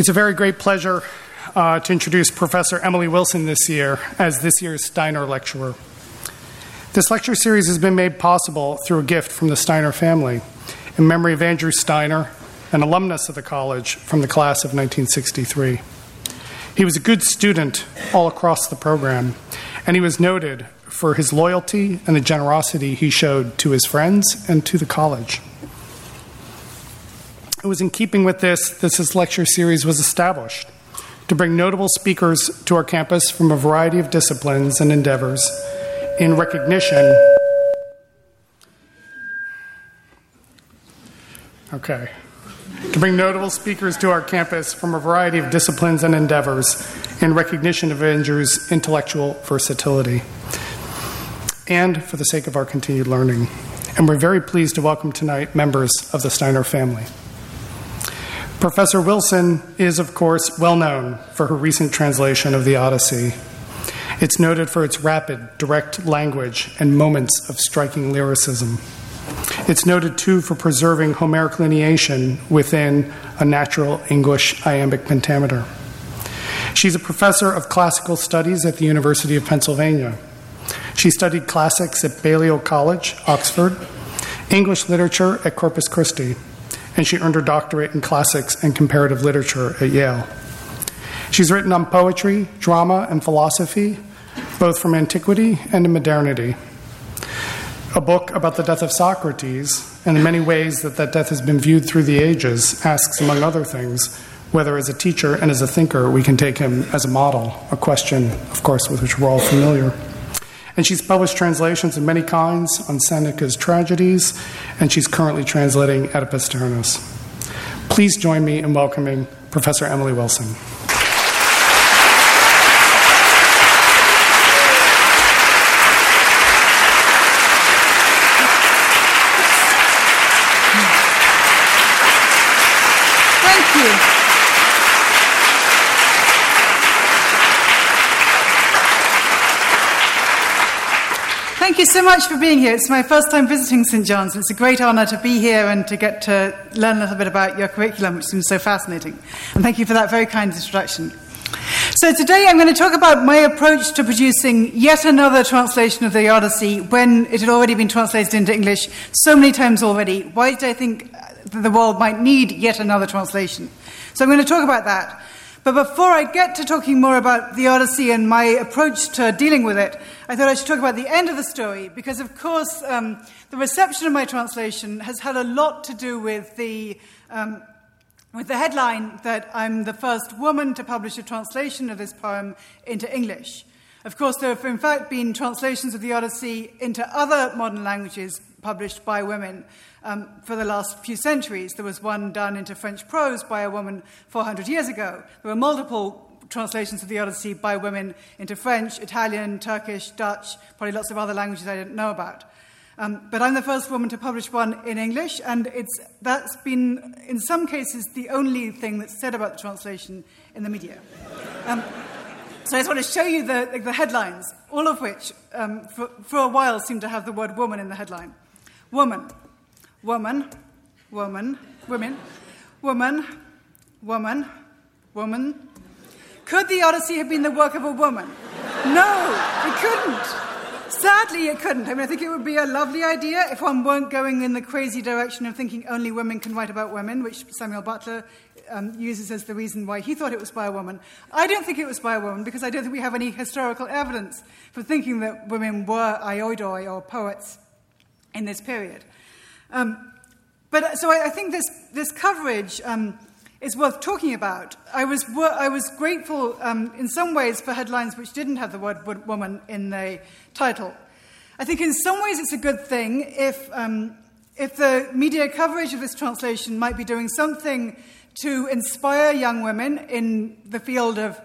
It's a very great pleasure uh, to introduce Professor Emily Wilson this year as this year's Steiner Lecturer. This lecture series has been made possible through a gift from the Steiner family in memory of Andrew Steiner, an alumnus of the college from the class of 1963. He was a good student all across the program, and he was noted for his loyalty and the generosity he showed to his friends and to the college. It was in keeping with this that this lecture series was established to bring notable speakers to our campus from a variety of disciplines and endeavors in recognition. Okay. To bring notable speakers to our campus from a variety of disciplines and endeavors in recognition of Andrew's intellectual versatility and for the sake of our continued learning. And we're very pleased to welcome tonight members of the Steiner family. Professor Wilson is, of course, well known for her recent translation of the Odyssey. It's noted for its rapid, direct language and moments of striking lyricism. It's noted too for preserving Homeric lineation within a natural English iambic pentameter. She's a professor of classical studies at the University of Pennsylvania. She studied classics at Balliol College, Oxford, English literature at Corpus Christi and she earned her doctorate in classics and comparative literature at Yale. She's written on poetry, drama, and philosophy, both from antiquity and modernity. A book about the death of Socrates, and the many ways that that death has been viewed through the ages, asks, among other things, whether as a teacher and as a thinker we can take him as a model, a question, of course, with which we're all familiar. And she's published translations of many kinds on Seneca's tragedies, and she's currently translating Oedipus Tyrannus. Please join me in welcoming Professor Emily Wilson. Thank you so much for being here. It's my first time visiting St. John's. It's a great honor to be here and to get to learn a little bit about your curriculum, which seems so fascinating. And thank you for that very kind introduction. So, today I'm going to talk about my approach to producing yet another translation of the Odyssey when it had already been translated into English so many times already. Why did I think the world might need yet another translation? So, I'm going to talk about that. But before I get to talking more about the Odyssey and my approach to dealing with it, I thought I should talk about the end of the story, because of course um, the reception of my translation has had a lot to do with the, um, with the headline that I'm the first woman to publish a translation of this poem into English. Of course, there have in fact been translations of the Odyssey into other modern languages published by women um, for the last few centuries. There was one done into French prose by a woman 400 years ago. There were multiple translations of the Odyssey by women into French, Italian, Turkish, Dutch, probably lots of other languages I didn't know about. Um, but I'm the first woman to publish one in English, and it's, that's been, in some cases, the only thing that's said about the translation in the media. Um, so I just want to show you the, the headlines, all of which, um, for, for a while, seem to have the word woman in the headline. Woman, woman, woman, women, woman, woman, woman. Could the Odyssey have been the work of a woman? No, it couldn't. Sadly, it couldn't. I mean, I think it would be a lovely idea if one weren't going in the crazy direction of thinking only women can write about women, which Samuel Butler um, uses as the reason why he thought it was by a woman. I don't think it was by a woman because I don't think we have any historical evidence for thinking that women were aoidoi or poets in this period. Um, but so I, I, think this, this coverage um, is worth talking about. I was, I was grateful um, in some ways for headlines which didn't have the word woman in the title. I think in some ways it's a good thing if, um, if the media coverage of this translation might be doing something to inspire young women in the field of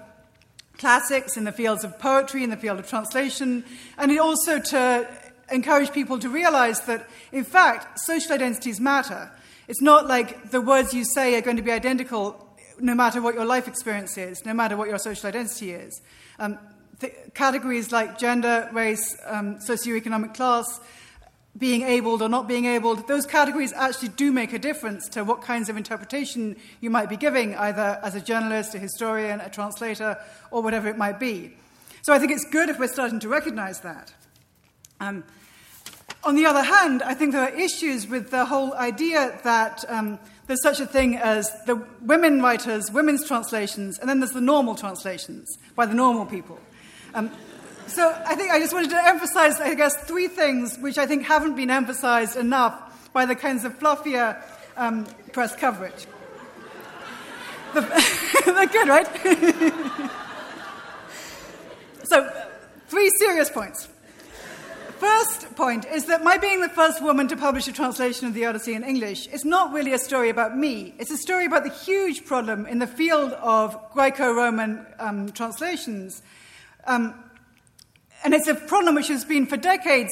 classics, in the fields of poetry, in the field of translation, and also to encourage people to realize that, in fact, social identities matter. It's not like the words you say are going to be identical no matter what your life experience is, no matter what your social identity is. Um, categories like gender, race, um, socioeconomic class being abled or not being abled, those categories actually do make a difference to what kinds of interpretation you might be giving, either as a journalist, a historian, a translator, or whatever it might be. So I think it's good if we're starting to recognize that. Um, on the other hand, I think there are issues with the whole idea that um, there's such a thing as the women writers, women's translations, and then there's the normal translations by the normal people. Um, so I think I just wanted to emphasize, I guess, three things which I think haven't been emphasized enough by the kinds of fluffier um, press coverage. The, they're good, right? so, three serious points. First point is that my being the first woman to publish a translation of the Odyssey in English is not really a story about me. It's a story about the huge problem in the field of Greco Roman um, translations. Um, and it's a problem which has been for decades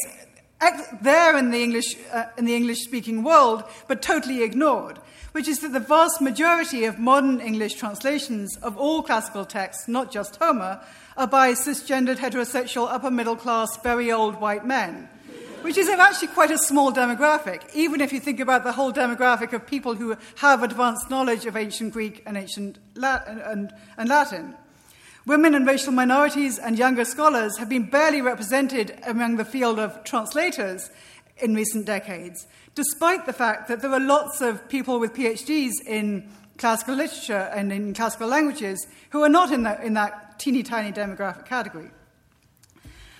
there in the English, uh, in the English-speaking world, but totally ignored, which is that the vast majority of modern English translations of all classical texts, not just Homer, are by cisgendered, heterosexual, upper middle class, very old white men, which is actually quite a small demographic, even if you think about the whole demographic of people who have advanced knowledge of ancient Greek and ancient Latin. And, and Latin. Women and racial minorities and younger scholars have been barely represented among the field of translators in recent decades, despite the fact that there are lots of people with PhDs in classical literature and in classical languages who are not in that, in that teeny tiny demographic category.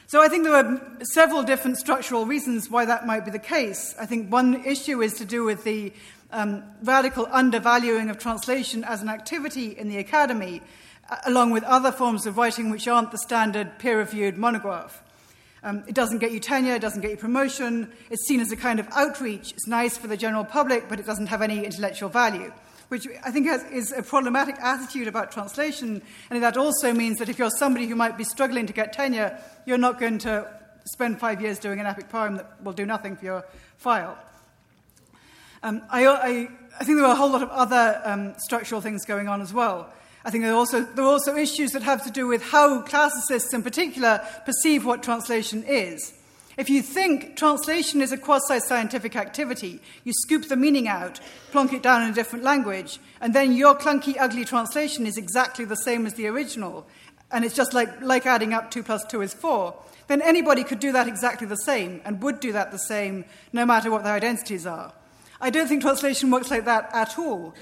So I think there are several different structural reasons why that might be the case. I think one issue is to do with the um, radical undervaluing of translation as an activity in the academy along with other forms of writing which aren't the standard peer reviewed monograph. Um, it doesn't get you tenure, it doesn't get you promotion, it's seen as a kind of outreach. It's nice for the general public, but it doesn't have any intellectual value, which I think has, is a problematic attitude about translation. And that also means that if you're somebody who might be struggling to get tenure, you're not going to spend five years doing an epic poem that will do nothing for your file. Um, I, I, I, think there are a whole lot of other um, structural things going on as well. I think there are, also, there are also issues that have to do with how classicists in particular perceive what translation is. If you think translation is a quasi scientific activity, you scoop the meaning out, plonk it down in a different language, and then your clunky, ugly translation is exactly the same as the original, and it's just like, like adding up 2 plus 2 is 4, then anybody could do that exactly the same and would do that the same no matter what their identities are. I don't think translation works like that at all.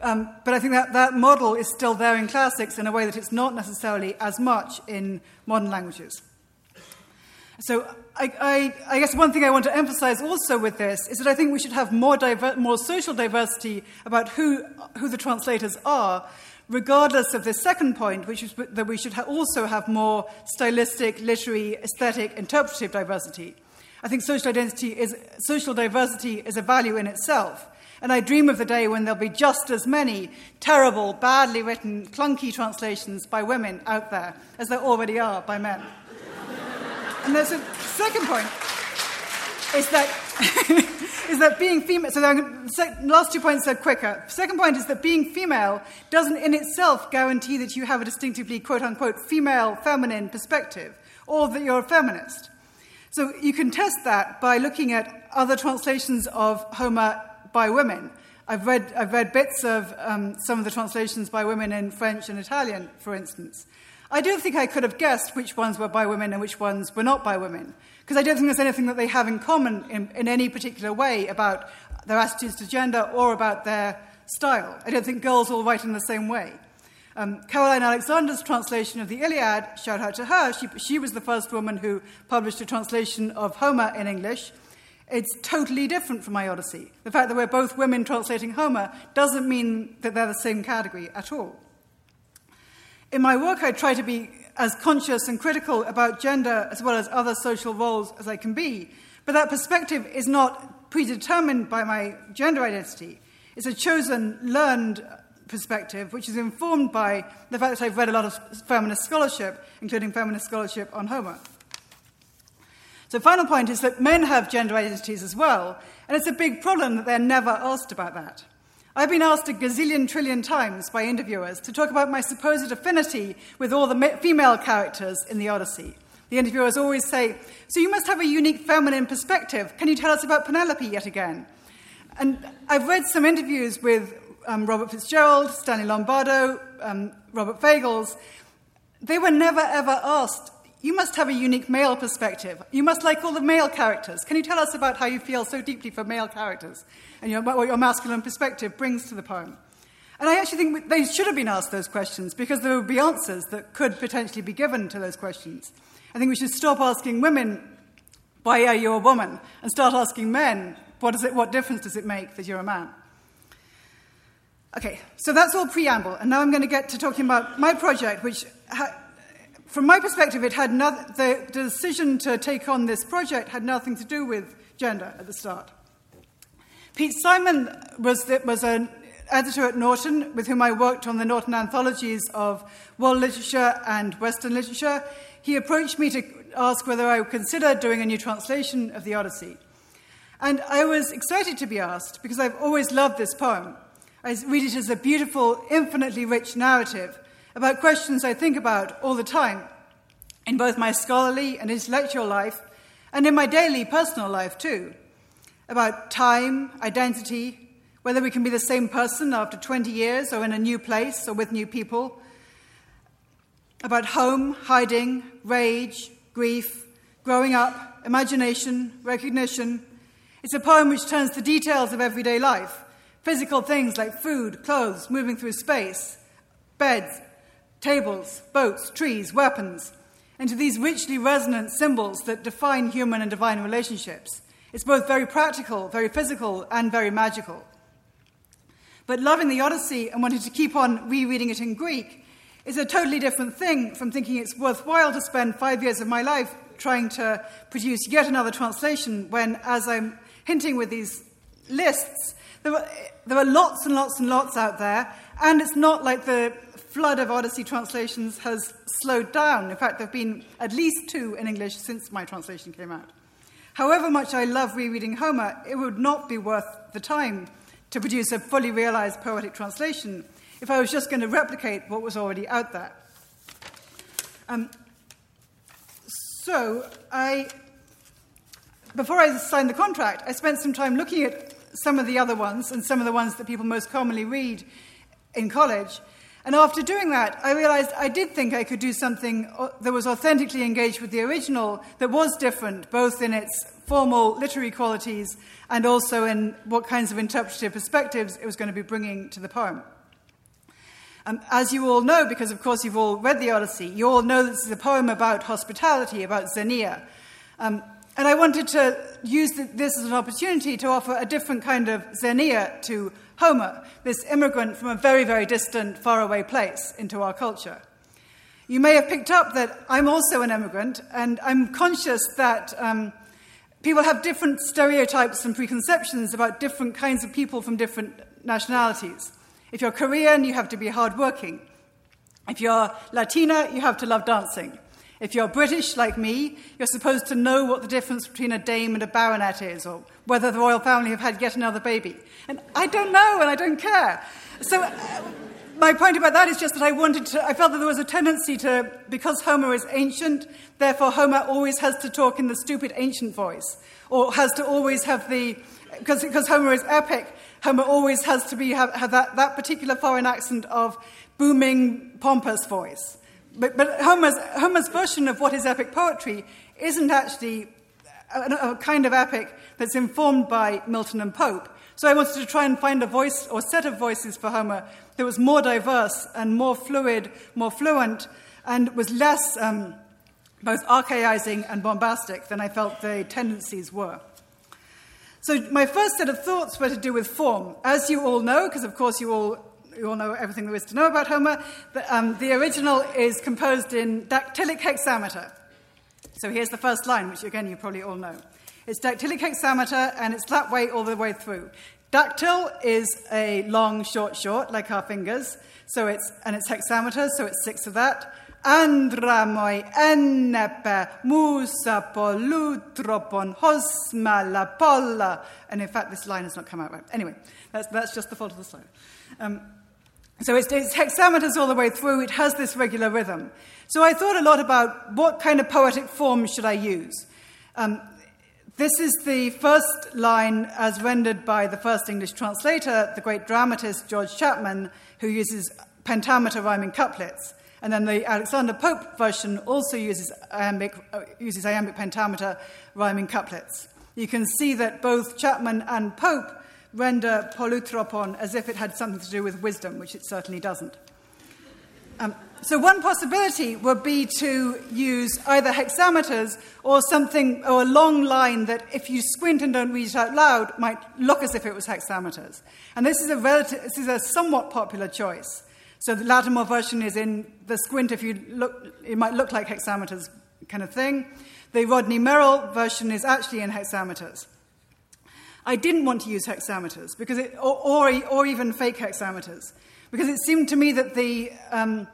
Um, but I think that that model is still there in classics in a way that it's not necessarily as much in modern languages. So I, I, I, guess one thing I want to emphasize also with this is that I think we should have more, diver- more social diversity about who, who the translators are, regardless of the second point, which is that we should ha- also have more stylistic, literary, aesthetic, interpretive diversity. I think social identity is social diversity is a value in itself. And I dream of the day when there'll be just as many terrible, badly written, clunky translations by women out there as there already are by men. And there's a second point is that, is that being female, so the last two points are quicker. Second point is that being female doesn't in itself guarantee that you have a distinctively quote unquote female feminine perspective or that you're a feminist. So you can test that by looking at other translations of Homer by women. I've read, I've read bits of um, some of the translations by women in French and Italian, for instance. I don't think I could have guessed which ones were by women and which ones were not by women, because I don't think there's anything that they have in common in, in any particular way about their attitudes to gender or about their style. I don't think girls all write in the same way. Um, Caroline Alexander's translation of the Iliad, shout out to her, she, she was the first woman who published a translation of Homer in English. It's totally different from my Odyssey. The fact that we're both women translating Homer doesn't mean that they're the same category at all. In my work, I try to be as conscious and critical about gender as well as other social roles as I can be, but that perspective is not predetermined by my gender identity. It's a chosen, learned perspective, which is informed by the fact that I've read a lot of feminist scholarship, including feminist scholarship on Homer. So, final point is that men have gender identities as well, and it's a big problem that they're never asked about that. I've been asked a gazillion trillion times by interviewers to talk about my supposed affinity with all the female characters in the Odyssey. The interviewers always say, So you must have a unique feminine perspective. Can you tell us about Penelope yet again? And I've read some interviews with um, Robert Fitzgerald, Stanley Lombardo, um, Robert Fagles. They were never ever asked, You must have a unique male perspective. You must like all the male characters. Can you tell us about how you feel so deeply for male characters and your, what your masculine perspective brings to the poem? And I actually think they should have been asked those questions because there would be answers that could potentially be given to those questions. I think we should stop asking women, why are you a woman? And start asking men, what, is it, what difference does it make that you're a man? Okay, so that's all preamble. And now I'm going to get to talking about my project, which, ha- from my perspective, it had no- the decision to take on this project had nothing to do with gender at the start. Pete Simon was, was an editor at Norton, with whom I worked on the Norton anthologies of world literature and Western literature. He approached me to ask whether I would consider doing a new translation of the Odyssey. And I was excited to be asked because I've always loved this poem. I read it as a beautiful, infinitely rich narrative about questions I think about all the time in both my scholarly and intellectual life and in my daily personal life too. About time, identity, whether we can be the same person after 20 years or in a new place or with new people, about home, hiding, rage, grief, growing up, imagination, recognition. It's a poem which turns the details of everyday life physical things like food, clothes, moving through space, beds, tables, boats, trees, weapons into these richly resonant symbols that define human and divine relationships. It's both very practical, very physical, and very magical. But loving the Odyssey and wanting to keep on rereading it in Greek is a totally different thing from thinking it's worthwhile to spend five years of my life trying to produce yet another translation when, as I'm hinting with these lists, there are, there are lots and lots and lots out there, and it's not like the flood of Odyssey translations has slowed down. In fact, there have been at least two in English since my translation came out. However much I love rereading Homer, it would not be worth the time to produce a fully realized poetic translation if I was just going to replicate what was already out there. Um, so, I, before I signed the contract, I spent some time looking at some of the other ones and some of the ones that people most commonly read in college. And after doing that, I realized I did think I could do something uh, that was authentically engaged with the original, that was different, both in its formal literary qualities and also in what kinds of interpretive perspectives it was going to be bringing to the poem. Um, as you all know, because of course you've all read the Odyssey, you all know this is a poem about hospitality, about Xenia. Um, and I wanted to use this as an opportunity to offer a different kind of Xenia to Homer, this immigrant from a very, very distant, faraway place into our culture. You may have picked up that I'm also an immigrant, and I'm conscious that um, people have different stereotypes and preconceptions about different kinds of people from different nationalities. If you're Korean, you have to be hardworking. If you're Latina, you have to love dancing. If you're British, like me, you're supposed to know what the difference between a dame and a baronet is, or whether the royal family have had yet another baby. And I don't know, and I don't care. So, uh, my point about that is just that I wanted to, I felt that there was a tendency to, because Homer is ancient, therefore Homer always has to talk in the stupid ancient voice, or has to always have the, because, because Homer is epic, Homer always has to be, have, have that, that particular foreign accent of booming, pompous voice. But, but Homer's, Homer's version of what is epic poetry isn't actually a, a kind of epic that's informed by Milton and Pope. So I wanted to try and find a voice or set of voices for Homer that was more diverse and more fluid, more fluent, and was less um, both archaizing and bombastic than I felt the tendencies were. So my first set of thoughts were to do with form. As you all know, because of course you all, you all know everything there is to know about Homer, but, um, the original is composed in dactylic hexameter. So here's the first line, which again you probably all know. It's dactylic hexameter, and it's that way all the way through. Dactyl is a long, short, short, like our fingers. So it's, and it's hexameter, so it's six of that andramoi ennepe musapolutropon hosmalapolla. And in fact, this line has not come out right. Anyway, that's, that's just the fault of the slide. Um, So it's, it's hexameters all the way through, it has this regular rhythm. So I thought a lot about what kind of poetic form should I use. Um, this is the first line as rendered by the first English translator, the great dramatist George Chapman, who uses pentameter rhyming couplets. And then the Alexander Pope version also uses iambic, uh, uses iambic pentameter rhyming couplets. You can see that both Chapman and Pope render polutropon as if it had something to do with wisdom, which it certainly doesn't. Um, so one possibility would be to use either hexameters or something, or a long line that, if you squint and don't read it out loud, might look as if it was hexameters. And this is a relative, this is a somewhat popular choice. So the Lattimore version is in the squint. If you look, it might look like hexameters kind of thing. The Rodney Merrill version is actually in hexameters. I didn't want to use hexameters because it, or, or, or even fake hexameters because it seemed to me that the um,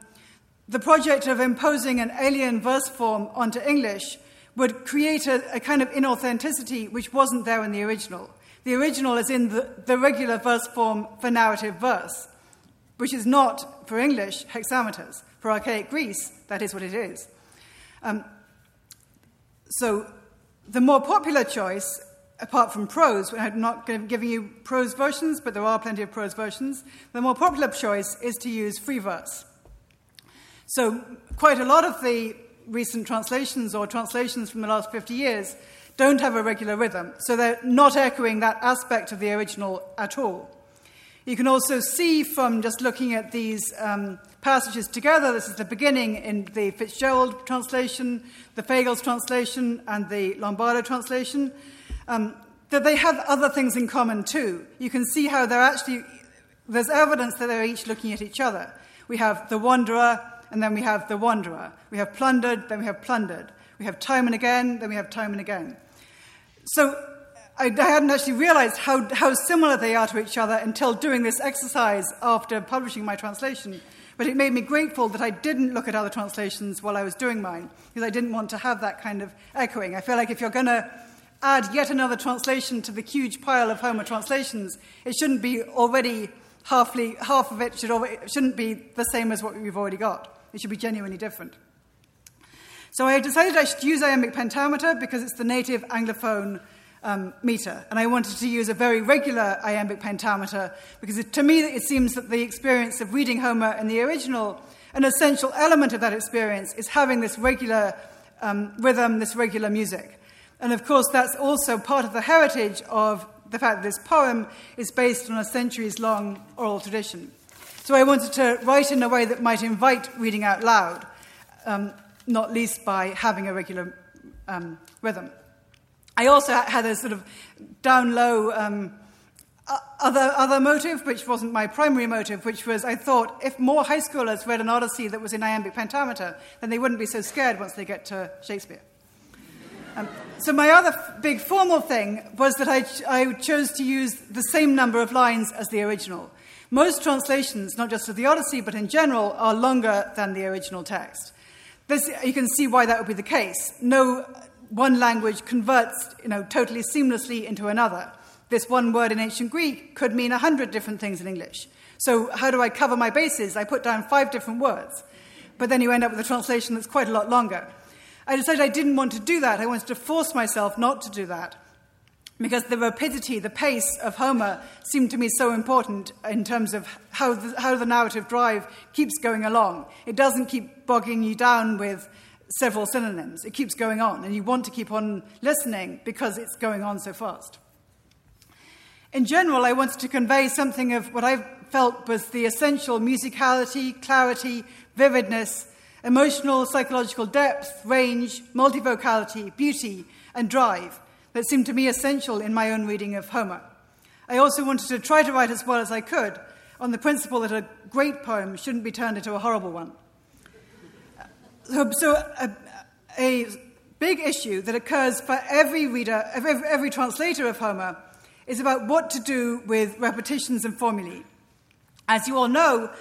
the project of imposing an alien verse form onto English would create a, a, kind of inauthenticity which wasn't there in the original. The original is in the, the regular verse form for narrative verse, which is not, for English, hexameters. For archaic Greece, that is what it is. Um, so the more popular choice, apart from prose, I'm not giving you prose versions, but there are plenty of prose versions, the more popular choice is to use free verse. So, quite a lot of the recent translations or translations from the last 50 years don't have a regular rhythm, so they're not echoing that aspect of the original at all. You can also see from just looking at these um, passages together, this is the beginning in the Fitzgerald translation, the Fagles translation, and the Lombardo translation, um, that they have other things in common too. You can see how they're actually, there's evidence that they're each looking at each other. We have the wanderer, and then we have the wanderer. We have plundered, then we have plundered. We have time and again, then we have time and again. So I, I hadn't actually realized how, how similar they are to each other until doing this exercise after publishing my translation. But it made me grateful that I didn't look at other translations while I was doing mine, because I didn't want to have that kind of echoing. I feel like if you're going to add yet another translation to the huge pile of Homer translations, it shouldn't be already halfly, half of it should already, shouldn't be the same as what we've already got. It should be genuinely different. So I decided I should use iambic pentameter because it's the native Anglophone um, meter. And I wanted to use a very regular iambic pentameter because it, to me it seems that the experience of reading Homer in the original, an essential element of that experience is having this regular um, rhythm, this regular music. And of course, that's also part of the heritage of the fact that this poem is based on a centuries long oral tradition. So I wanted to write in a way that might invite reading out loud, um, not least by having a regular um, rhythm. I also had a sort of down low um, other, other motive, which wasn't my primary motive, which was I thought if more high schoolers read an Odyssey that was in iambic pentameter, then they wouldn't be so scared once they get to Shakespeare. So my other f- big formal thing was that I, ch- I chose to use the same number of lines as the original. Most translations, not just of the Odyssey, but in general, are longer than the original text. This, you can see why that would be the case. No one language converts you know, totally seamlessly into another. This one word in ancient Greek could mean a hundred different things in English. So, how do I cover my bases? I put down five different words. But then you end up with a translation that's quite a lot longer. I decided I didn't want to do that. I wanted to force myself not to do that because the rapidity, the pace of Homer seemed to me so important in terms of how the, how the narrative drive keeps going along. It doesn't keep bogging you down with several synonyms, it keeps going on, and you want to keep on listening because it's going on so fast. In general, I wanted to convey something of what I felt was the essential musicality, clarity, vividness, emotional, psychological depth, range, multivocality, beauty, and drive that seemed to me essential in my own reading of Homer. I also wanted to try to write as well as I could on the principle that a great poem shouldn't be turned into a horrible one. So, a, a big issue that occurs for every reader, every, every translator of Homer, is about what to do with repetitions and formulae. As you all know,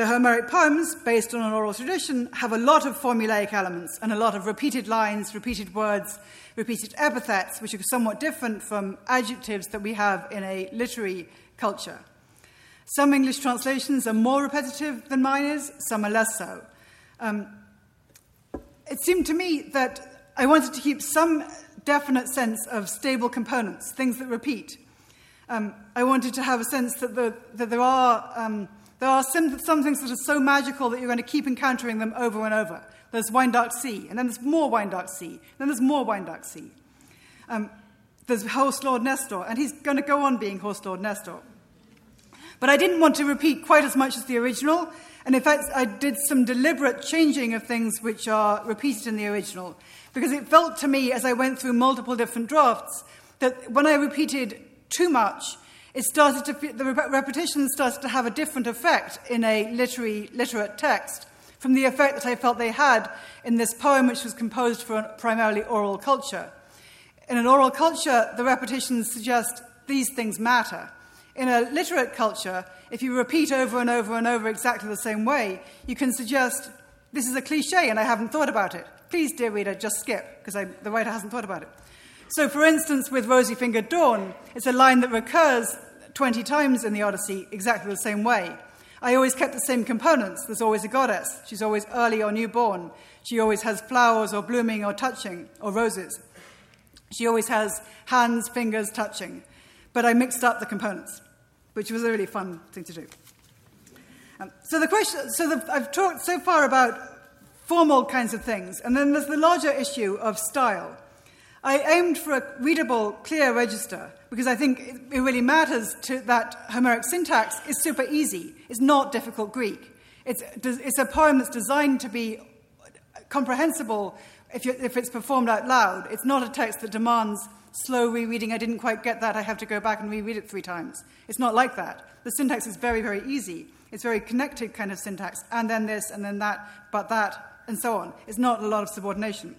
the Homeric poems, based on an oral tradition, have a lot of formulaic elements and a lot of repeated lines, repeated words, repeated epithets, which are somewhat different from adjectives that we have in a literary culture. Some English translations are more repetitive than mine is, some are less so. Um, it seemed to me that I wanted to keep some definite sense of stable components, things that repeat. Um, I wanted to have a sense that, the, that there are, um, there are some, some things that are so magical that you're going to keep encountering them over and over. There's Dark Sea, and then there's more Dark Sea, and then there's more Dark Sea. Um, there's Host Lord Nestor, and he's going to go on being Host Lord Nestor. But I didn't want to repeat quite as much as the original, and in fact, I did some deliberate changing of things which are repeated in the original, because it felt to me as I went through multiple different drafts that when I repeated too much, it started to, the repetition started to have a different effect in a literary, literate text from the effect that I felt they had in this poem, which was composed for a primarily oral culture. In an oral culture, the repetitions suggest these things matter. In a literate culture, if you repeat over and over and over exactly the same way, you can suggest this is a cliche and I haven't thought about it. Please, dear reader, just skip, because the writer hasn't thought about it. So, for instance, with Rosy Fingered Dawn, it's a line that recurs 20 times in the Odyssey exactly the same way. I always kept the same components. There's always a goddess. She's always early or newborn. She always has flowers or blooming or touching, or roses. She always has hands, fingers touching. But I mixed up the components, which was a really fun thing to do. Um, so the question, so the, I've talked so far about formal kinds of things, and then there's the larger issue of style. I aimed for a readable, clear register because I think it really matters to that Homeric syntax is super easy. It's not difficult Greek. It's, it's a poem that's designed to be comprehensible if, if it's performed out loud. It's not a text that demands slow rereading. I didn't quite get that. I have to go back and reread it three times. It's not like that. The syntax is very, very easy. It's very connected kind of syntax, and then this, and then that, but that, and so on. It's not a lot of subordination.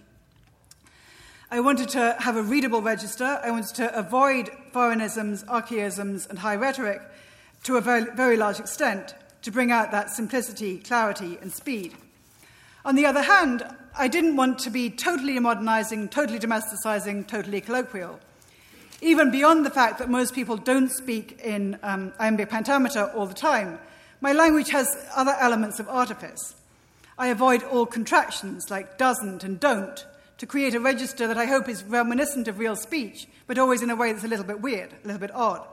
I wanted to have a readable register. I wanted to avoid foreignisms, archaisms, and high rhetoric to a very, very large extent to bring out that simplicity, clarity, and speed. On the other hand, I didn't want to be totally modernizing, totally domesticizing, totally colloquial. Even beyond the fact that most people don't speak in um, iambic pentameter all the time, my language has other elements of artifice. I avoid all contractions like doesn't and don't to create a register that I hope is reminiscent of real speech, but always in a way that's a little bit weird, a little bit odd.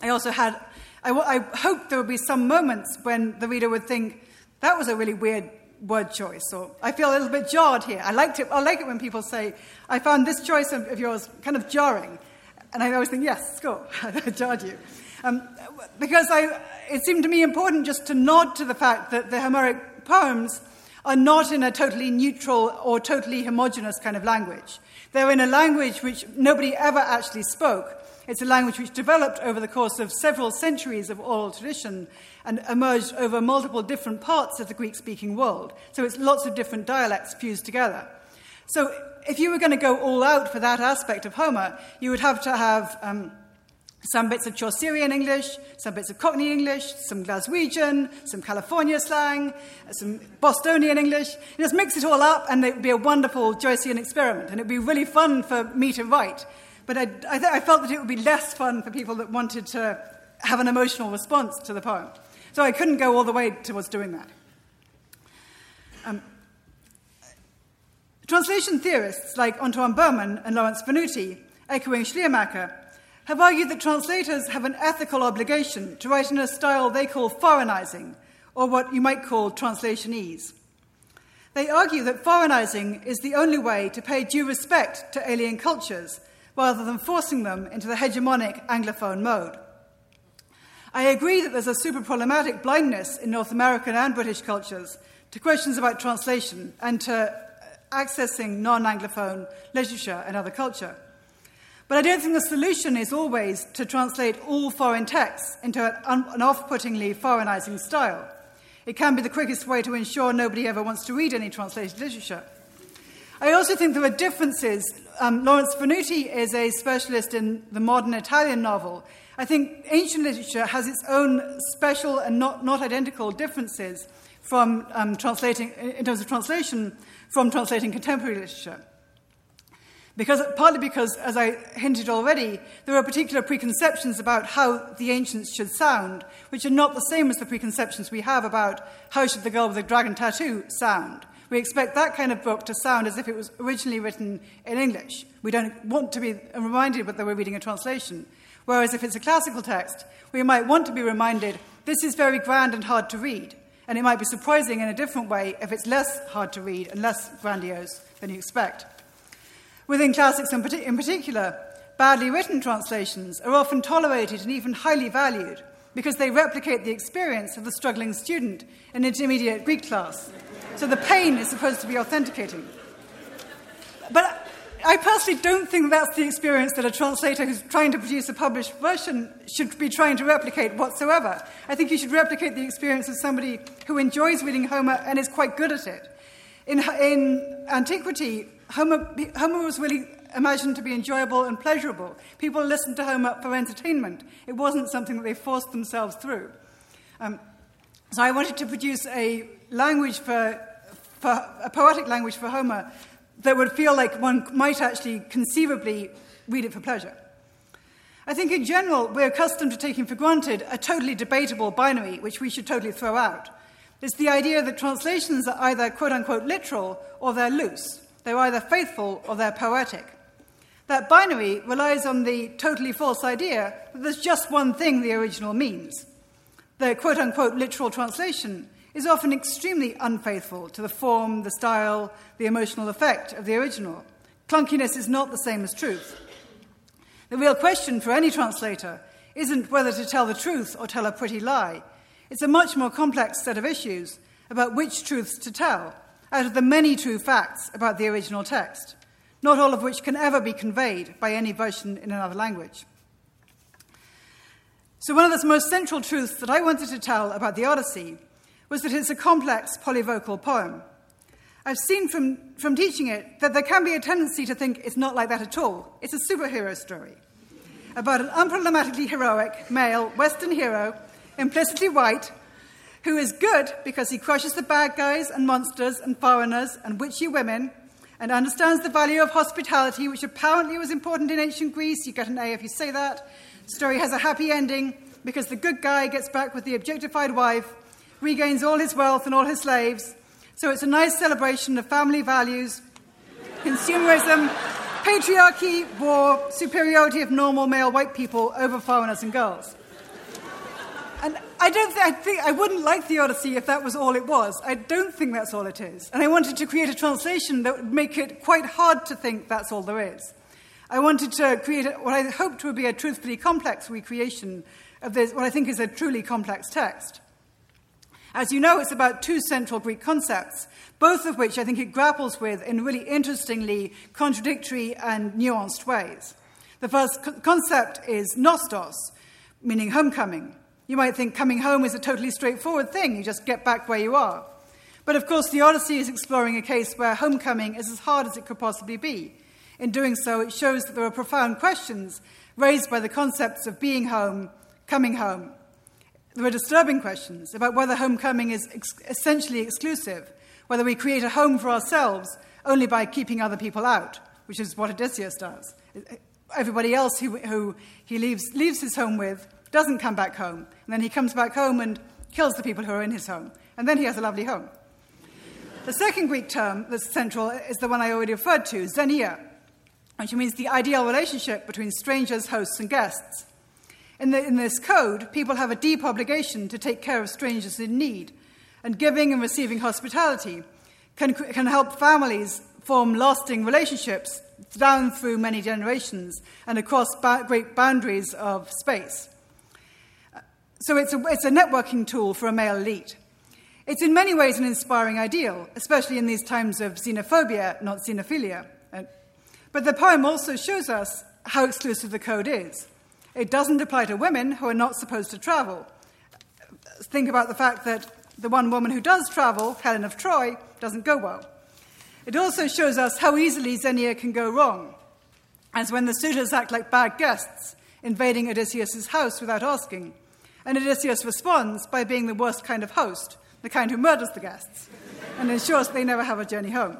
I also had, I, I hoped there would be some moments when the reader would think, that was a really weird word choice, or I feel a little bit jarred here. I, liked it, I like it when people say, I found this choice of, of yours kind of jarring. And I always think, yes, go, I jarred you. Um, because I, it seemed to me important just to nod to the fact that the Homeric poems are not in a totally neutral or totally homogenous kind of language. They're in a language which nobody ever actually spoke. It's a language which developed over the course of several centuries of oral tradition and emerged over multiple different parts of the Greek speaking world. So it's lots of different dialects fused together. So if you were going to go all out for that aspect of Homer, you would have to have. Um, some bits of Chaucerian English, some bits of Cockney English, some Glaswegian, some California slang, some Bostonian English. Just mix it all up, and it would be a wonderful Joycean experiment, and it would be really fun for me to write. But I, I, th- I felt that it would be less fun for people that wanted to have an emotional response to the poem. So I couldn't go all the way towards doing that. Um, translation theorists like Antoine Berman and Lawrence Venuti, echoing Schleiermacher, have argued that translators have an ethical obligation to write in a style they call foreignizing, or what you might call translationese. They argue that foreignizing is the only way to pay due respect to alien cultures rather than forcing them into the hegemonic Anglophone mode. I agree that there's a super problematic blindness in North American and British cultures to questions about translation and to accessing non Anglophone literature and other culture. But I don't think the solution is always to translate all foreign texts into an off puttingly foreignizing style. It can be the quickest way to ensure nobody ever wants to read any translated literature. I also think there are differences. Um, Lawrence Venuti is a specialist in the modern Italian novel. I think ancient literature has its own special and not, not identical differences from um, translating, in terms of translation, from translating contemporary literature. Because, partly because, as I hinted already, there are particular preconceptions about how the ancients should sound, which are not the same as the preconceptions we have about how should the girl with the dragon tattoo sound. We expect that kind of book to sound as if it was originally written in English. We don't want to be reminded that we're reading a translation. Whereas if it's a classical text, we might want to be reminded this is very grand and hard to read. And it might be surprising in a different way if it's less hard to read and less grandiose than you expect. Within classics in, particular, badly written translations are often tolerated and even highly valued because they replicate the experience of the struggling student in intermediate Greek class. So the pain is supposed to be authenticating. But I personally don't think that's the experience that a translator who's trying to produce a published version should be trying to replicate whatsoever. I think you should replicate the experience of somebody who enjoys reading Homer and is quite good at it. In, in antiquity, Homer, Homer was really imagined to be enjoyable and pleasurable. People listened to Homer for entertainment. It wasn't something that they forced themselves through. Um, so I wanted to produce a language for, for a poetic language for Homer that would feel like one might actually conceivably read it for pleasure. I think in general, we're accustomed to taking for granted a totally debatable binary, which we should totally throw out. It's the idea that translations are either quote unquote literal or they're loose. They're either faithful or they're poetic. That binary relies on the totally false idea that there's just one thing the original means. The quote unquote literal translation is often extremely unfaithful to the form, the style, the emotional effect of the original. Clunkiness is not the same as truth. The real question for any translator isn't whether to tell the truth or tell a pretty lie. It's a much more complex set of issues about which truths to tell out of the many true facts about the original text, not all of which can ever be conveyed by any version in another language. So, one of the most central truths that I wanted to tell about the Odyssey was that it's a complex polyvocal poem. I've seen from, from teaching it that there can be a tendency to think it's not like that at all. It's a superhero story about an unproblematically heroic male Western hero, implicitly white, who is good because he crushes the bad guys and monsters and foreigners and witchy women and understands the value of hospitality, which apparently was important in ancient Greece. You get an A if you say that. The story has a happy ending because the good guy gets back with the objectified wife regains all his wealth and all his slaves. So it's a nice celebration of family values, consumerism, patriarchy, war, superiority of normal male white people over foreigners and girls. And I don't I think I wouldn't like the Odyssey if that was all it was. I don't think that's all it is. And I wanted to create a translation that would make it quite hard to think that's all there is. I wanted to create what I hoped would be a truthfully complex recreation of this, what I think is a truly complex text. As you know, it's about two central Greek concepts, both of which I think it grapples with in really interestingly contradictory and nuanced ways. The first co- concept is nostos, meaning homecoming. You might think coming home is a totally straightforward thing, you just get back where you are. But of course, the Odyssey is exploring a case where homecoming is as hard as it could possibly be. In doing so, it shows that there are profound questions raised by the concepts of being home, coming home, there are disturbing questions about whether homecoming is ex- essentially exclusive, whether we create a home for ourselves only by keeping other people out, which is what Odysseus does. Everybody else who, who he leaves, leaves his home with doesn't come back home. And then he comes back home and kills the people who are in his home. And then he has a lovely home. The second Greek term that's central is the one I already referred to, xenia, which means the ideal relationship between strangers, hosts, and guests. In, the, in, this code, people have a deep obligation to take care of strangers in need, and giving and receiving hospitality can, can help families form lasting relationships down through many generations and across ba- great boundaries of space. So it's a, it's a networking tool for a male elite. It's in many ways an inspiring ideal, especially in these times of xenophobia, not xenophilia. Uh, but the poem also shows us how exclusive the code is. It doesn't apply to women who are not supposed to travel. Think about the fact that the one woman who does travel, Helen of Troy, doesn't go well. It also shows us how easily Xenia can go wrong, as when the suitors act like bad guests, invading Odysseus' house without asking. And Odysseus responds by being the worst kind of host, the kind who murders the guests, and ensures they never have a journey home.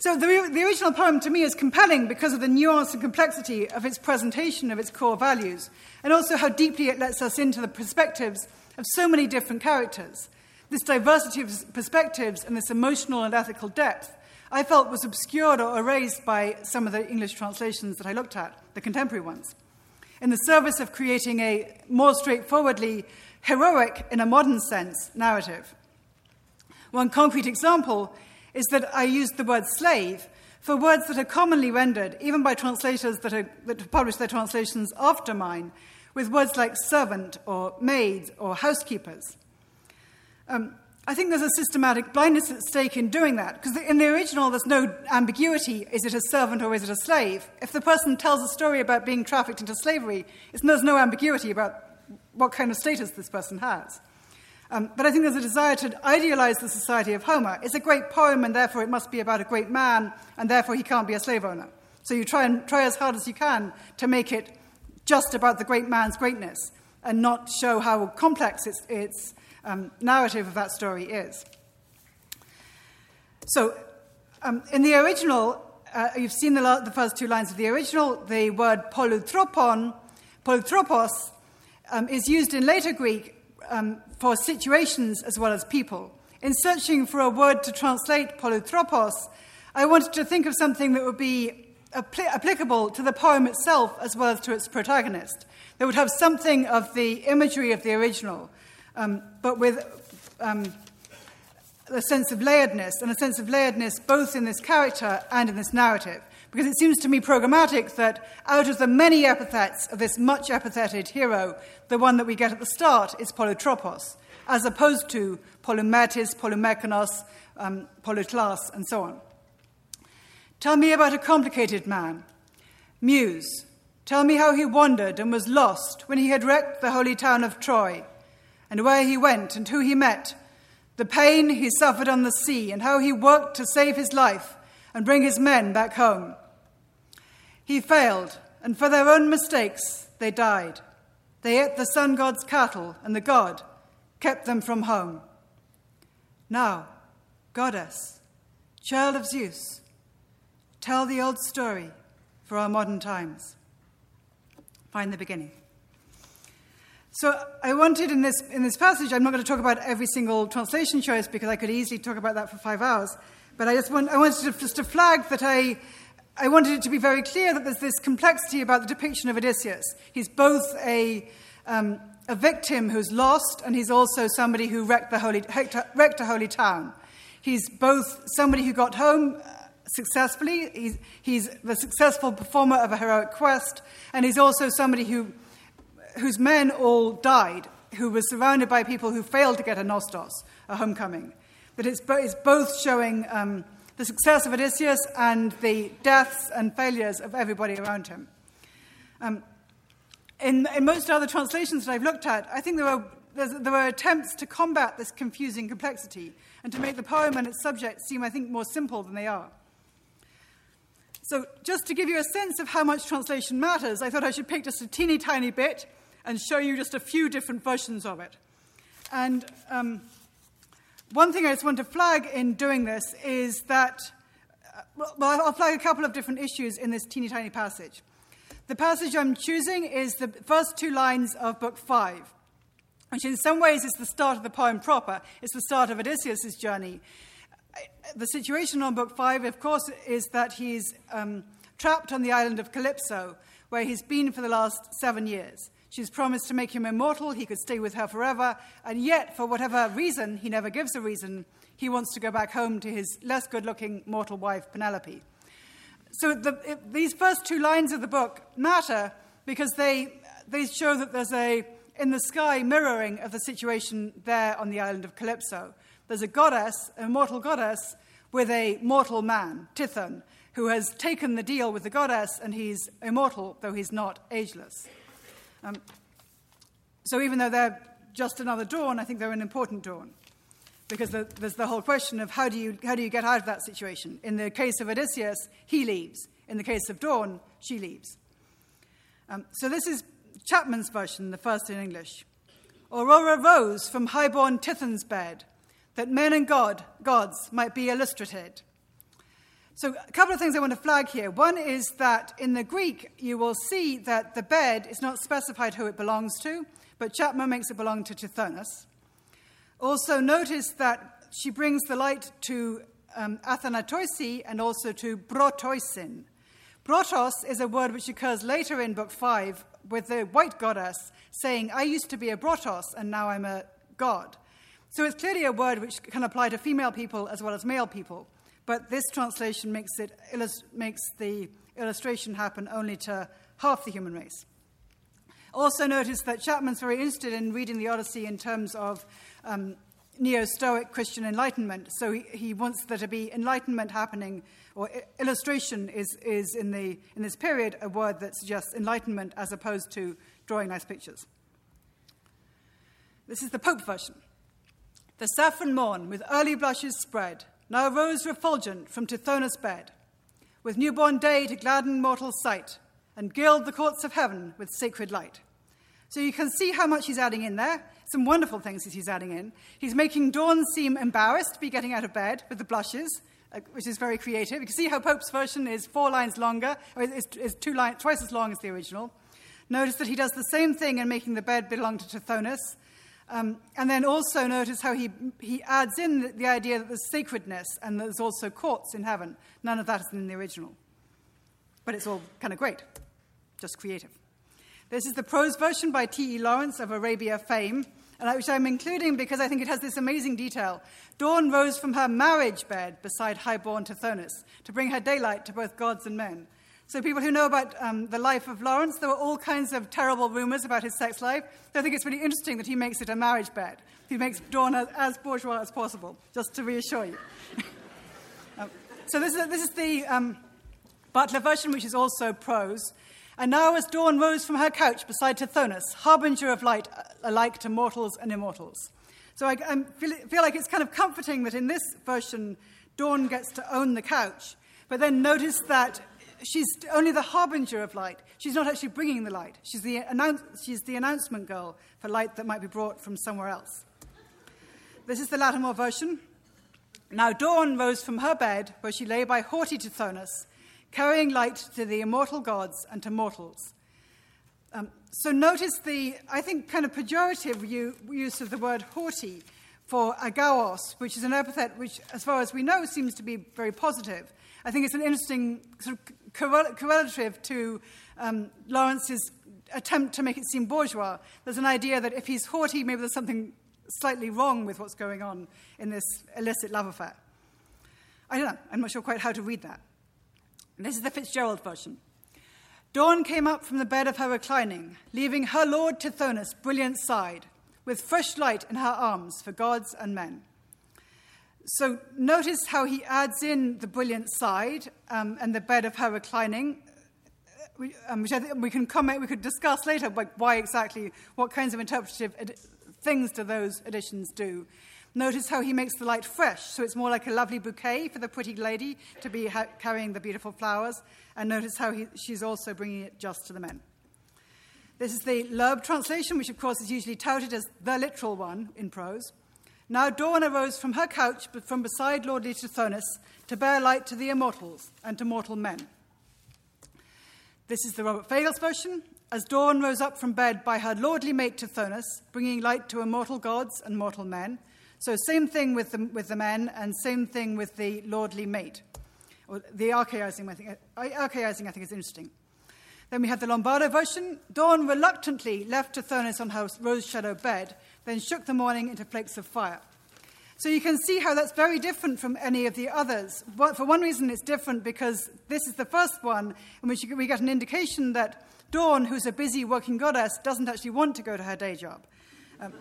So the, the original poem to me is compelling because of the nuance and complexity of its presentation of its core values, and also how deeply it lets us into the perspectives of so many different characters. This diversity of perspectives and this emotional and ethical depth I felt was obscured or erased by some of the English translations that I looked at, the contemporary ones. In the service of creating a more straightforwardly heroic, in a modern sense, narrative. One concrete example is that I used the word slave for words that are commonly rendered, even by translators that, are, that publish their translations after mine, with words like servant or maid or housekeepers. Um, I think there's a systematic blindness at stake in doing that, because in the original there's no ambiguity is it a servant or is it a slave? If the person tells a story about being trafficked into slavery, there's no ambiguity about what kind of status this person has. Um, but I think there's a desire to idealize the society of Homer. It's a great poem, and therefore it must be about a great man, and therefore he can't be a slave owner. So you try and try as hard as you can to make it just about the great man's greatness and not show how complex its, its um, narrative of that story is. So, um, in the original, uh, you've seen the, the, first two lines of the original, the word polutropon, polutropos, um, is used in later Greek um, for situations as well as people. In searching for a word to translate polytropos, I wanted to think of something that would be apl- applicable to the poem itself as well as to its protagonist. That would have something of the imagery of the original, um, but with um, a sense of layeredness, and a sense of layeredness both in this character and in this narrative. Because it seems to me programmatic that out of the many epithets of this much epitheted hero, the one that we get at the start is Polytropos, as opposed to Polymetis, Polymekanos, um, and so on. Tell me about a complicated man. Muse, tell me how he wandered and was lost when he had wrecked the holy town of Troy, and where he went and who he met, the pain he suffered on the sea, and how he worked to save his life and bring his men back home. He failed, and for their own mistakes, they died. They ate the sun god's cattle, and the god kept them from home. Now, goddess, child of Zeus, tell the old story for our modern times. Find the beginning. So I wanted in this, in this passage, I'm not going to talk about every single translation choice because I could easily talk about that for five hours. But I just want, I wanted to, just to flag that I, I wanted it to be very clear that there's this complexity about the depiction of Odysseus. He's both a, um, a victim who's lost, and he's also somebody who wrecked, the holy, wrecked a holy town. He's both somebody who got home uh, successfully, he's, he's the successful performer of a heroic quest, and he's also somebody who, whose men all died, who was surrounded by people who failed to get a nostos, a homecoming that it's, bo- it's both showing um, the success of Odysseus and the deaths and failures of everybody around him. Um, in, in, most other translations that I've looked at, I think there were, there were attempts to combat this confusing complexity and to make the poem and its subject seem, I think, more simple than they are. So, just to give you a sense of how much translation matters, I thought I should pick just a teeny tiny bit and show you just a few different versions of it. And um, one thing I just want to flag in doing this is that, uh, well, I'll flag a couple of different issues in this teeny tiny passage. The passage I'm choosing is the first two lines of Book 5, which in some ways is the start of the poem proper. It's the start of Odysseus' journey. The situation on Book 5, of course, is that he's um, trapped on the island of Calypso, where he's been for the last seven years. She's promised to make him immortal, he could stay with her forever, and yet, for whatever reason, he never gives a reason, he wants to go back home to his less good looking mortal wife, Penelope. So the, it, these first two lines of the book matter because they, they show that there's a, in the sky, mirroring of the situation there on the island of Calypso. There's a goddess, a mortal goddess, with a mortal man, Tithon, who has taken the deal with the goddess and he's immortal, though he's not ageless. Um, so even though they're just another dawn, I think they're an important dawn. Because the, there's the whole question of how do, you, how do you get out of that situation? In the case of Odysseus, he leaves. In the case of Dawn, she leaves. Um, so this is Chapman's version, the first in English. Aurora rose from highborn Tithon's bed, that men and God, gods might be illustrated. So, a couple of things I want to flag here. One is that in the Greek, you will see that the bed is not specified who it belongs to, but Chapman makes it belong to Tithonus. Also, notice that she brings the light to um, Athanatoisi and also to Brotoisin. Brotos is a word which occurs later in Book 5 with the white goddess saying, I used to be a Brotos and now I'm a god. So it's clearly a word which can apply to female people as well as male people. But this translation makes, it, makes the illustration happen only to half the human race. Also, notice that Chapman's very interested in reading the Odyssey in terms of um, neo Stoic Christian enlightenment. So he, he, wants there to be enlightenment happening, or illustration is, is in, the, in this period a word that suggests enlightenment as opposed to drawing nice pictures. This is the Pope version. The saffron morn, with early blushes spread, now rose refulgent from Tithonus' bed, with newborn day to gladden mortal sight, and gild the courts of heaven with sacred light. So you can see how much he's adding in there. Some wonderful things that he's adding in. He's making Dawn seem embarrassed to be getting out of bed with the blushes, uh, which is very creative. You can see how Pope's version is four lines longer, or is, is two twice as long as the original. Notice that he does the same thing in making the bed belong to Tithonus. Um, and then also notice how he, he adds in the, the, idea that there's sacredness and there's also courts in heaven. None of that is in the original. But it's all kind of great, just creative. This is the prose version by T.E. Lawrence of Arabia fame, and which I'm including because I think it has this amazing detail. Dawn rose from her marriage bed beside highborn Tithonus to bring her daylight to both gods and men. So, people who know about um, the life of Lawrence, there were all kinds of terrible rumors about his sex life. So I think it's really interesting that he makes it a marriage bed. He makes Dawn as, as bourgeois as possible, just to reassure you. um, so, this is, this is the um, Butler version, which is also prose. And now, as Dawn rose from her couch beside Tithonus, harbinger of light uh, alike to mortals and immortals. So, I, I feel, feel like it's kind of comforting that in this version, Dawn gets to own the couch. But then notice that she's only the harbinger of light. She's not actually bringing the light. She's the, announce, she's the announcement girl for light that might be brought from somewhere else. This is the Lattimore version. Now dawn rose from her bed, where she lay by haughty Tithonus, carrying light to the immortal gods and to mortals. Um, so notice the, I think, kind of pejorative use of the word haughty for agaos, which is an epithet which, as far as we know, seems to be very positive. I think it's an interesting sort of correlative to um, Lawrence's attempt to make it seem bourgeois. There's an idea that if he's haughty, maybe there's something slightly wrong with what's going on in this illicit love affair. I don't know. I'm not sure quite how to read that. This is the Fitzgerald version. Dawn came up from the bed of her reclining, leaving her lord Tithonus' brilliant side, with fresh light in her arms for gods and men. So notice how he adds in the brilliant side um, and the bed of her reclining, um, which I think we can comment, we could discuss later like why exactly, what kinds of interpretative things do those additions do. Notice how he makes the light fresh, so it's more like a lovely bouquet for the pretty lady to be ha- carrying the beautiful flowers. And notice how he, she's also bringing it just to the men. This is the Loeb translation, which of course is usually touted as the literal one in prose. Now dawn arose from her couch but from beside lordly Tithonus to bear light to the immortals and to mortal men. This is the Robert Fagles version. As dawn rose up from bed by her lordly mate Tithonus, bringing light to immortal gods and mortal men. So same thing with the, with the men and same thing with the lordly mate. Or the archaizing, I think, uh, archaizing, I think is interesting. Then we have the Lombardo version. Dawn reluctantly left Tithonus on her rose shadowed bed, then shook the morning into flakes of fire. So you can see how that's very different from any of the others. But For one reason, it's different because this is the first one in which we get an indication that Dawn, who's a busy working goddess, doesn't actually want to go to her day job. Um,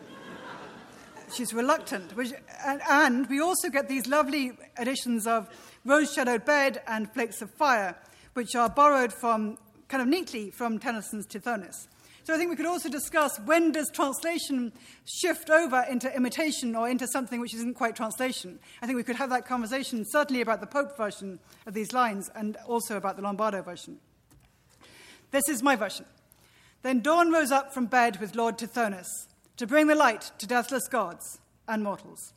she's reluctant. Which, and, and, we also get these lovely additions of rose shadowed bed and flakes of fire, which are borrowed from kind of neatly from Tennyson's Tithonus. So I think we could also discuss when does translation shift over into imitation or into something which isn't quite translation. I think we could have that conversation certainly about the Pope version of these lines and also about the Lombardo version. This is my version. Then dawn rose up from bed with Lord Tithonus to bring the light to deathless gods and mortals.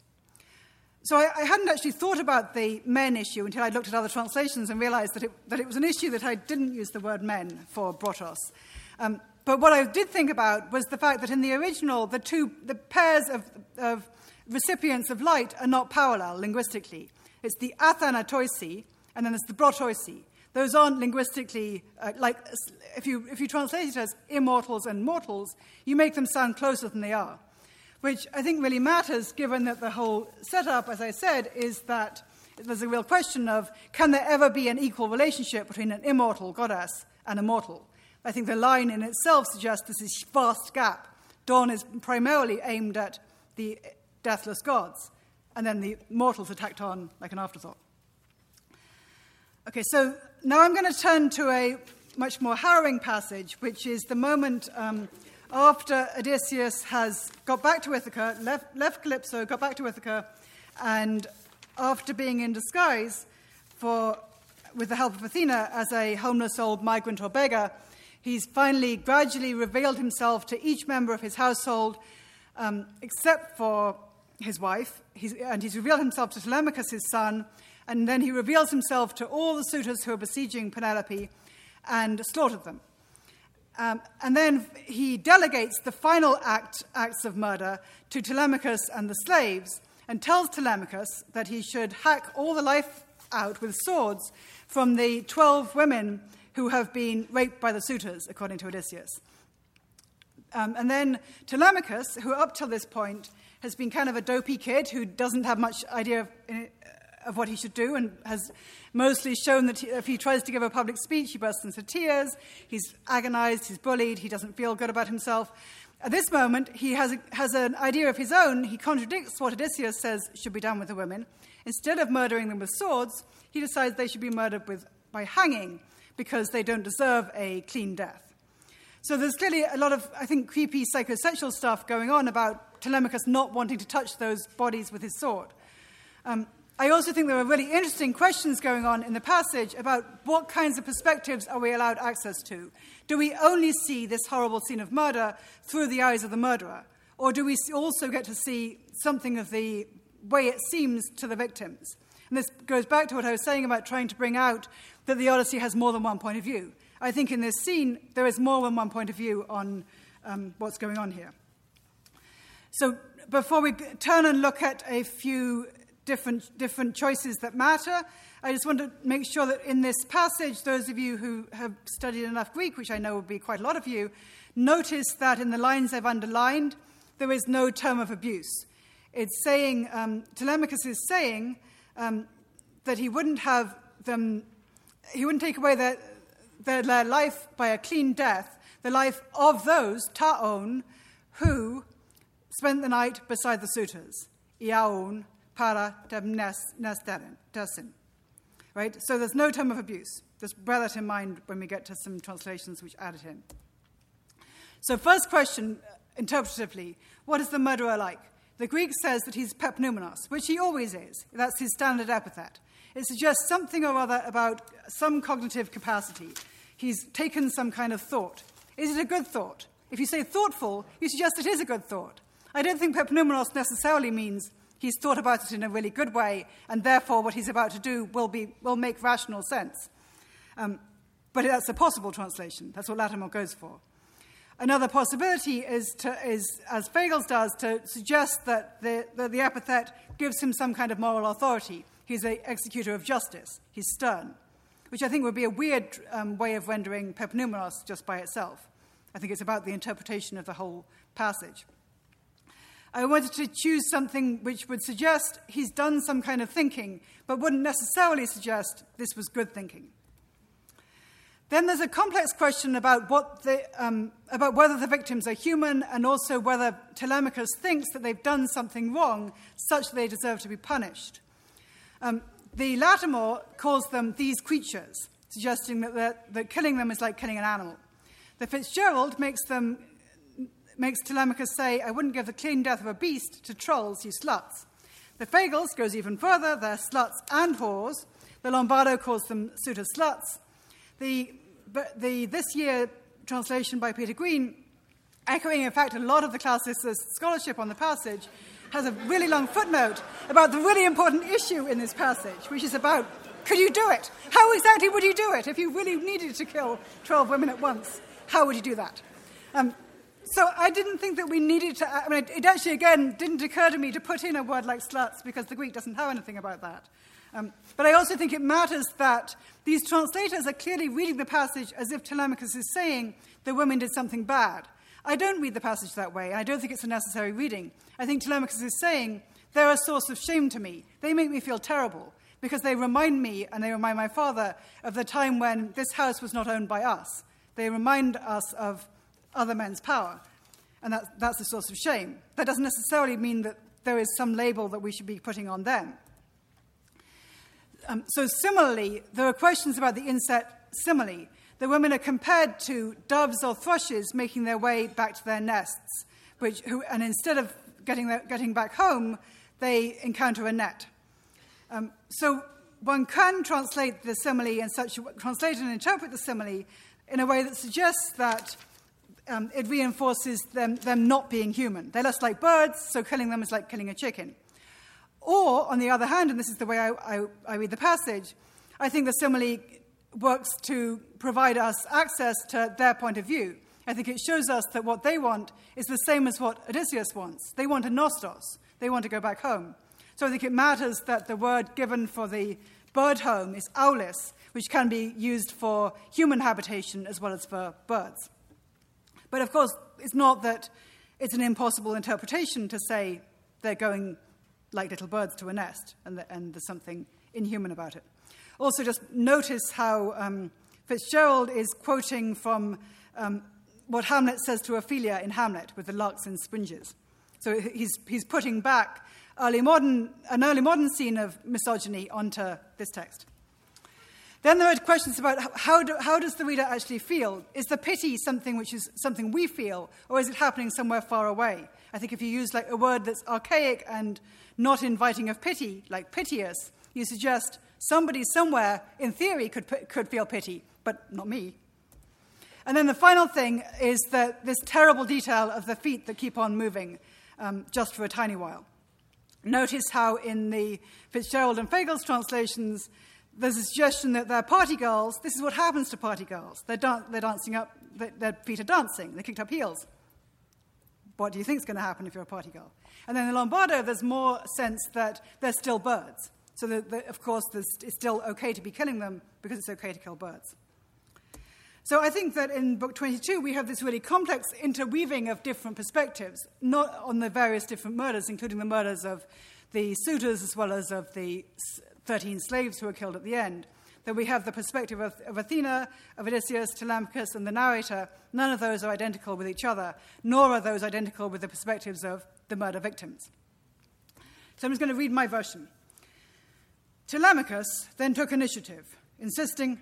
so I, I, hadn't actually thought about the men issue until I looked at other translations and realized that it, that it was an issue that I didn't use the word men for brotos. Um, but what I did think about was the fact that in the original, the two the pairs of, of recipients of light are not parallel linguistically. It's the athanatoisi, and then it's the brotoisi. Those aren't linguistically, uh, like, if you, if you translate it as immortals and mortals, you make them sound closer than they are which I think really matters given that the whole setup, as I said, is that there's a real question of can there ever be an equal relationship between an immortal goddess and a mortal? I think the line in itself suggests this is vast gap. Dawn is primarily aimed at the deathless gods, and then the mortals are tacked on like an afterthought. Okay, so now I'm going to turn to a much more harrowing passage, which is the moment um, after Odysseus has got back to Ithaca, left, left Calypso, got back to Ithaca, and after being in disguise for, with the help of Athena as a homeless old migrant or beggar, he's finally gradually revealed himself to each member of his household, um, except for his wife. He's, and he's revealed himself to Telemachus, his son, and then he reveals himself to all the suitors who are besieging Penelope and slaughtered them. Um, and then he delegates the final act, acts of murder to Telemachus and the slaves and tells Telemachus that he should hack all the life out with swords from the 12 women who have been raped by the suitors, according to Odysseus. Um, and then Telemachus, who up till this point has been kind of a dopey kid who doesn't have much idea of, of what he should do and has mostly shown that he, if he tries to give a public speech, he bursts into tears, he's agonized, he's bullied, he doesn't feel good about himself. At this moment, he has, a, has an idea of his own. He contradicts what Odysseus says should be done with the women. Instead of murdering them with swords, he decides they should be murdered with, by hanging because they don't deserve a clean death. So there's clearly a lot of, I think, creepy psychosexual stuff going on about Telemachus not wanting to touch those bodies with his sword. Um, I also think there are really interesting questions going on in the passage about what kinds of perspectives are we allowed access to. Do we only see this horrible scene of murder through the eyes of the murderer? Or do we also get to see something of the way it seems to the victims? And this goes back to what I was saying about trying to bring out that the Odyssey has more than one point of view. I think in this scene, there is more than one point of view on um, what's going on here. So, before we turn and look at a few different, different choices that matter. I just want to make sure that in this passage, those of you who have studied enough Greek, which I know will be quite a lot of you, notice that in the lines I've underlined, there is no term of abuse. It's saying, um, Telemachus is saying um, that he wouldn't have them, he wouldn't take away their, their, their life by a clean death, the life of those, ta'on, who spent the night beside the suitors, iaon, para desin. Right? So there's no term of abuse. Just bear that in mind when we get to some translations which add it in. So, first question, interpretatively, what is the murderer like? The Greek says that he's pepnumenos, which he always is. That's his standard epithet. It suggests something or other about some cognitive capacity. He's taken some kind of thought. Is it a good thought? If you say thoughtful, you suggest it is a good thought. I don't think pepnumenos necessarily means He's thought about it in a really good way, and therefore what he's about to do will, be, will make rational sense. Um, but that's a possible translation. That's what Lattimore goes for. Another possibility is, to, is as Fagles does, to suggest that the, the, the epithet gives him some kind of moral authority. He's an executor of justice. He's stern, which I think would be a weird um, way of rendering pepnumenos just by itself. I think it's about the interpretation of the whole passage. I wanted to choose something which would suggest he's done some kind of thinking, but wouldn't necessarily suggest this was good thinking. Then there's a complex question about, what the, um, about whether the victims are human and also whether Telemachus thinks that they've done something wrong such that they deserve to be punished. Um, the Lattimore calls them these creatures, suggesting that, that killing them is like killing an animal. The Fitzgerald makes them makes Telemachus say, I wouldn't give the clean death of a beast to trolls, you sluts. The Fagles goes even further, they're sluts and whores. The Lombardo calls them suitor sluts. The, the this year translation by Peter Green, echoing in fact a lot of the classicist scholarship on the passage, has a really long footnote about the really important issue in this passage, which is about could you do it? How exactly would you do it if you really needed to kill 12 women at once? How would you do that? Um, so I didn't think that we needed to. I mean, it actually, again, didn't occur to me to put in a word like sluts because the Greek doesn't have anything about that. Um, but I also think it matters that these translators are clearly reading the passage as if Telemachus is saying the women did something bad. I don't read the passage that way, and I don't think it's a necessary reading. I think Telemachus is saying they're a source of shame to me. They make me feel terrible because they remind me and they remind my father of the time when this house was not owned by us. They remind us of other men's power, and that, that's a source of shame. That doesn't necessarily mean that there is some label that we should be putting on them. Um, so, similarly, there are questions about the inset simile. The women are compared to doves or thrushes making their way back to their nests, which, who, and instead of getting, getting back home, they encounter a net. Um, so, one can translate the simile and such translate and interpret the simile in a way that suggests that um, it reinforces them, them not being human. They're less like birds, so killing them is like killing a chicken. Or, on the other hand, and this is the way I, I, I read the passage, I think the simile works to provide us access to their point of view. I think it shows us that what they want is the same as what Odysseus wants. They want a nostos, they want to go back home. So I think it matters that the word given for the bird home is aulis, which can be used for human habitation as well as for birds. But of course, it's not that it's an impossible interpretation to say they're going like little birds to a nest, and, the, and there's something inhuman about it. Also, just notice how um, Fitzgerald is quoting from um, what Hamlet says to Ophelia in Hamlet with the larks and springes. So he's, he's putting back early modern, an early modern scene of misogyny onto this text. Then there are questions about how, do, how does the reader actually feel? Is the pity something which is something we feel, or is it happening somewhere far away? I think if you use like a word that's archaic and not inviting of pity, like piteous, you suggest somebody somewhere, in theory, could, could feel pity, but not me. And then the final thing is that this terrible detail of the feet that keep on moving um, just for a tiny while. Notice how in the Fitzgerald and Fagles translations, there's a suggestion that they're party girls. This is what happens to party girls. They're, dan- they're dancing up, their feet are dancing, they kicked up heels. What do you think is going to happen if you're a party girl? And then in Lombardo, there's more sense that they're still birds. So, of course, it's still okay to be killing them because it's okay to kill birds. So I think that in Book 22, we have this really complex interweaving of different perspectives, not on the various different murders, including the murders of the suitors as well as of the 13 slaves who were killed at the end, that we have the perspective of, of Athena, of Odysseus, Telemachus, and the narrator. None of those are identical with each other, nor are those identical with the perspectives of the murder victims. So I'm just going to read my version. Telemachus then took initiative, insisting,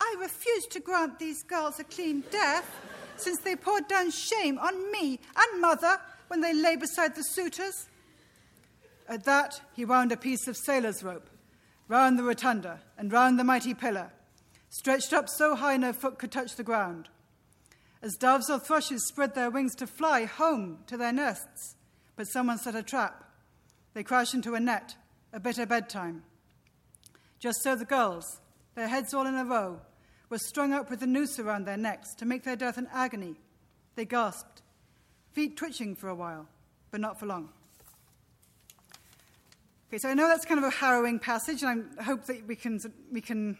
I refuse to grant these girls a clean death, since they poured down shame on me and mother when they lay beside the suitors. At that, he wound a piece of sailor's rope round the rotunda and round the mighty pillar, stretched up so high no foot could touch the ground. As doves or thrushes spread their wings to fly home to their nests, but someone set a trap. They crash into a net, a bitter bedtime. Just so the girls, their heads all in a row, were strung up with a noose around their necks to make their death an agony. They gasped, feet twitching for a while, but not for long. Okay, so I know that's kind of a harrowing passage, and I hope that we can, we can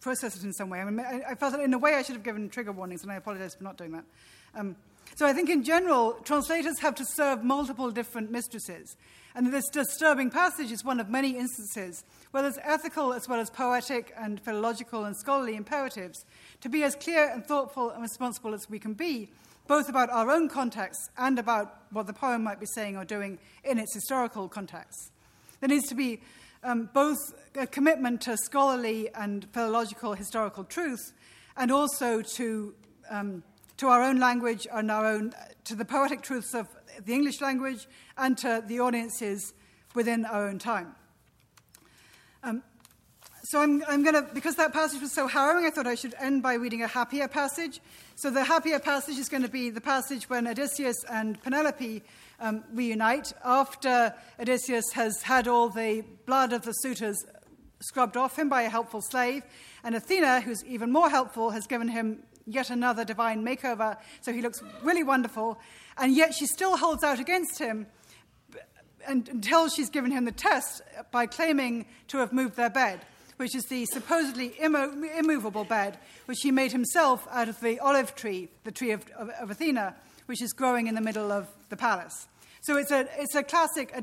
process it in some way. I, mean, I, felt that in a way I should have given trigger warnings, and I apologize for not doing that. Um, so I think in general, translators have to serve multiple different mistresses. And this disturbing passage is one of many instances where there's ethical as well as poetic and philological and scholarly imperatives to be as clear and thoughtful and responsible as we can be both about our own context and about what the poem might be saying or doing in its historical context. There needs to be um, both a commitment to scholarly and philological historical truth and also to, um, to our own language and our own, to the poetic truths of the English language and to the audiences within our own time. Um, so I'm, I'm going to, because that passage was so harrowing, I thought I should end by reading a happier passage. So the happier passage is going to be the passage when Odysseus and Penelope um, reunite after Odysseus has had all the blood of the suitors scrubbed off him by a helpful slave, and Athena, who's even more helpful, has given him yet another divine makeover, so he looks really wonderful, and yet she still holds out against him until she's given him the test by claiming to have moved their bed which is the supposedly immo- immovable bed, which he made himself out of the olive tree, the tree of, of, of Athena, which is growing in the middle of the palace. So it's a, it's a classic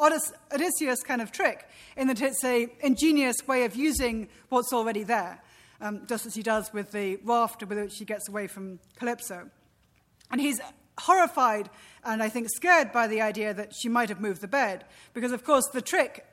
Odysseus kind of trick in that it's an ingenious way of using what's already there, um, just as he does with the raft with which he gets away from Calypso. And he's horrified and I think scared by the idea that she might have moved the bed. Because, of course, the trick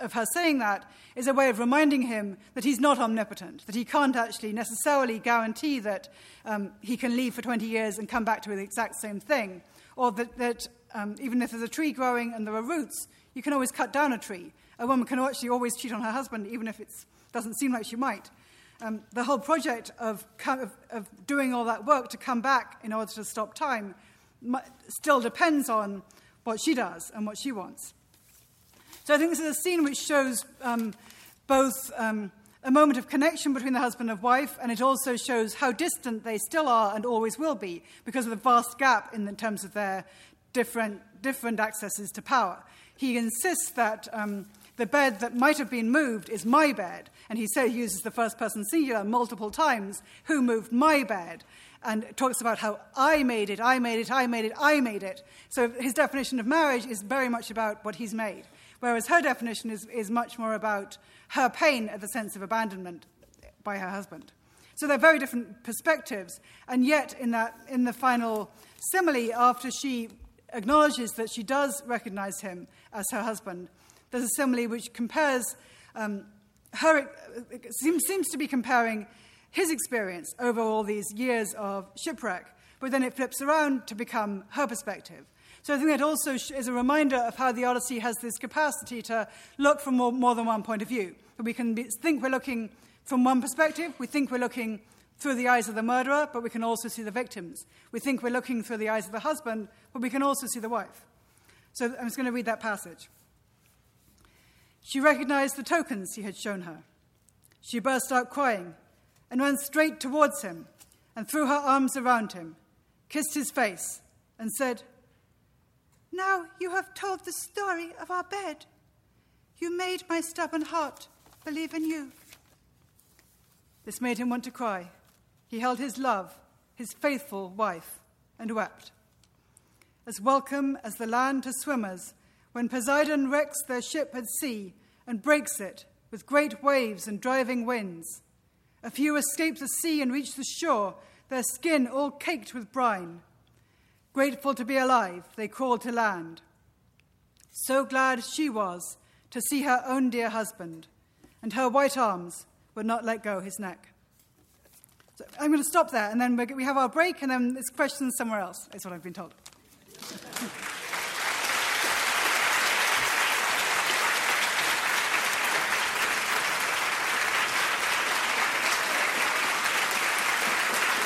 of her saying that is a way of reminding him that he's not omnipotent, that he can't actually necessarily guarantee that um, he can leave for 20 years and come back to the exact same thing, or that, that um, even if there's a tree growing and there are roots, you can always cut down a tree. A woman can actually always cheat on her husband, even if it doesn't seem like she might. Um, the whole project of, of, of, doing all that work to come back in order to stop time still depends on what she does and what she wants. So I think this is a scene which shows um, both um, a moment of connection between the husband and wife, and it also shows how distant they still are and always will be because of the vast gap in terms of their different, different accesses to power. He insists that um, the bed that might have been moved is my bed, and he he uses the first person singular multiple times. Who moved my bed? and talks about how I made it, I made it, I made it, I made it. So his definition of marriage is very much about what he's made, whereas her definition is, is much more about her pain at the sense of abandonment by her husband. So they're very different perspectives, and yet in, that, in the final simile, after she acknowledges that she does recognize him as her husband, there's a simile which compares um, her, seems, seems to be comparing his experience over all these years of shipwreck, but then it flips around to become her perspective. So I think that also is a reminder of how the Odyssey has this capacity to look from more, more than one point of view. We can be, think we're looking from one perspective, we think we're looking through the eyes of the murderer, but we can also see the victims. We think we're looking through the eyes of the husband, but we can also see the wife. So I'm just going to read that passage. She recognized the tokens he had shown her. She burst out crying and ran straight towards him and threw her arms around him, kissed his face, and said, Now you have told the story of our bed. You made my stubborn heart believe in you. This made him want to cry. He held his love, his faithful wife, and wept. As welcome as the land to swimmers, when Poseidon wrecks their ship at sea and breaks it with great waves and driving winds a few escape the sea and reach the shore, their skin all caked with brine. Grateful to be alive, they crawl to land. So glad she was to see her own dear husband, and her white arms would not let go his neck. So I'm going to stop there, and then we have our break, and then it's questions somewhere else, is what I've been told.